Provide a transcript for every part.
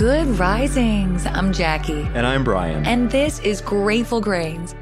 Good risings. I'm Jackie. And I'm Brian. And this is Grateful Grains.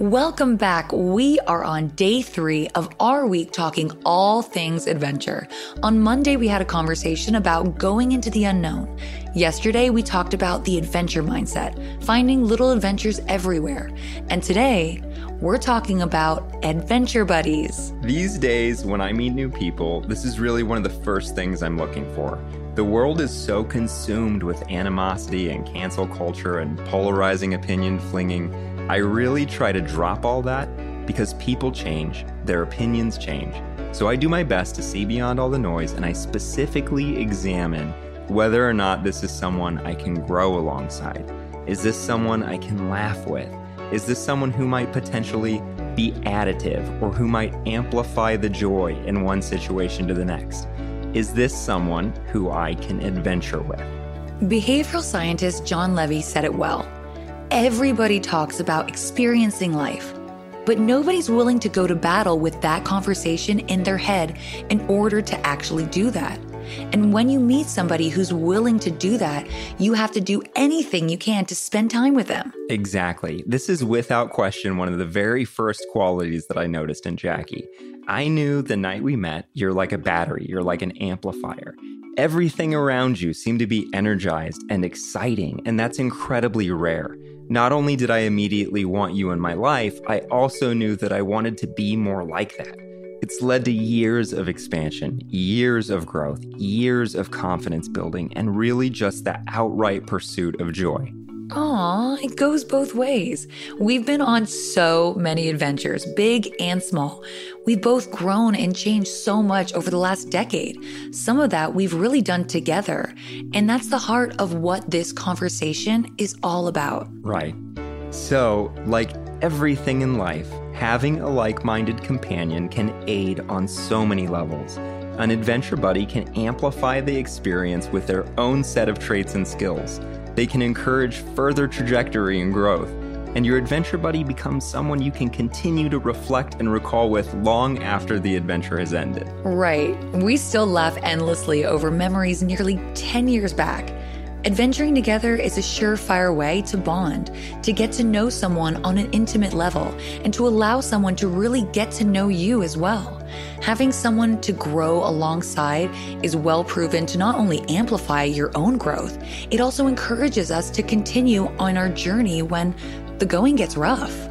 Welcome back. We are on day three of our week talking all things adventure. On Monday, we had a conversation about going into the unknown. Yesterday, we talked about the adventure mindset, finding little adventures everywhere. And today, we're talking about adventure buddies. These days, when I meet new people, this is really one of the first things I'm looking for. The world is so consumed with animosity and cancel culture and polarizing opinion flinging. I really try to drop all that because people change, their opinions change. So I do my best to see beyond all the noise and I specifically examine whether or not this is someone I can grow alongside. Is this someone I can laugh with? Is this someone who might potentially be additive or who might amplify the joy in one situation to the next? Is this someone who I can adventure with? Behavioral scientist Jon Levy said it well. Everybody talks about experiencing life, but nobody's willing to go to battle with that conversation in their head in order to actually do that. And when you meet somebody who's willing to do that, you have to do anything you can to spend time with them. Exactly. This is without question one of the very first qualities that I noticed in Jackie. I knew the night we met, you're like a battery, you're like an amplifier. Everything around you seemed to be energized and exciting, and that's incredibly rare. Not only did I immediately want you in my life, I also knew that I wanted to be more like that. It's led to years of expansion, years of growth, years of confidence building, and really just the outright pursuit of joy. Aw, it goes both ways. We've been on so many adventures, big and small. We've both grown and changed so much over the last decade. Some of that we've really done together. And that's the heart of what this conversation is all about. Right. So, like everything in life, having a like minded companion can aid on so many levels. An adventure buddy can amplify the experience with their own set of traits and skills. They can encourage further trajectory and growth. And your adventure buddy becomes someone you can continue to reflect and recall with long after the adventure has ended. Right. We still laugh endlessly over memories nearly 10 years back. Adventuring together is a surefire way to bond, to get to know someone on an intimate level, and to allow someone to really get to know you as well. Having someone to grow alongside is well proven to not only amplify your own growth, it also encourages us to continue on our journey when the going gets rough.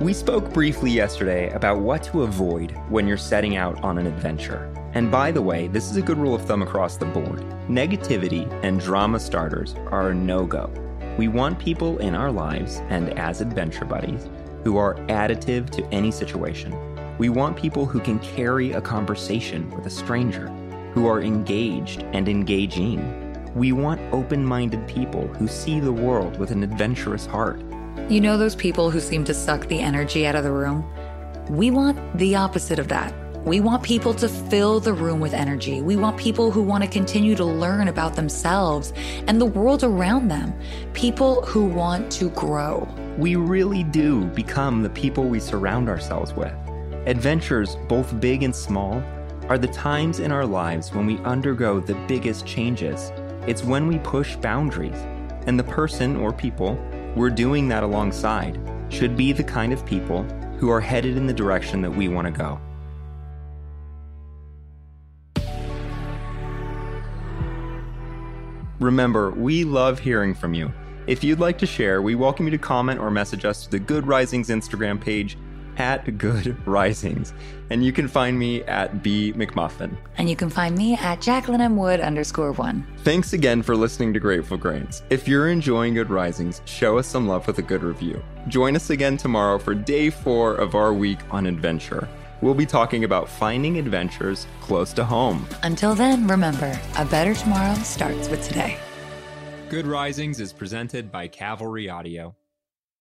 We spoke briefly yesterday about what to avoid when you're setting out on an adventure. And by the way, this is a good rule of thumb across the board. Negativity and drama starters are a no go. We want people in our lives and as adventure buddies who are additive to any situation. We want people who can carry a conversation with a stranger, who are engaged and engaging. We want open minded people who see the world with an adventurous heart you know those people who seem to suck the energy out of the room? We want the opposite of that. We want people to fill the room with energy. We want people who want to continue to learn about themselves and the world around them. People who want to grow. We really do become the people we surround ourselves with. Adventures, both big and small, are the times in our lives when we undergo the biggest changes. It's when we push boundaries, and the person or people we're doing that alongside should be the kind of people who are headed in the direction that we want to go. Remember, we love hearing from you. If you'd like to share, we welcome you to comment or message us to the Good Risings Instagram page at Good Risings. And you can find me at B McMuffin. And you can find me at Jacqueline M. Wood underscore one. Thanks again for listening to Grateful Grains. If you're enjoying Good Risings, show us some love with a good review. Join us again tomorrow for day four of our week on adventure. We'll be talking about finding adventures close to home. Until then, remember a better tomorrow starts with today. Good Risings is presented by Cavalry Audio.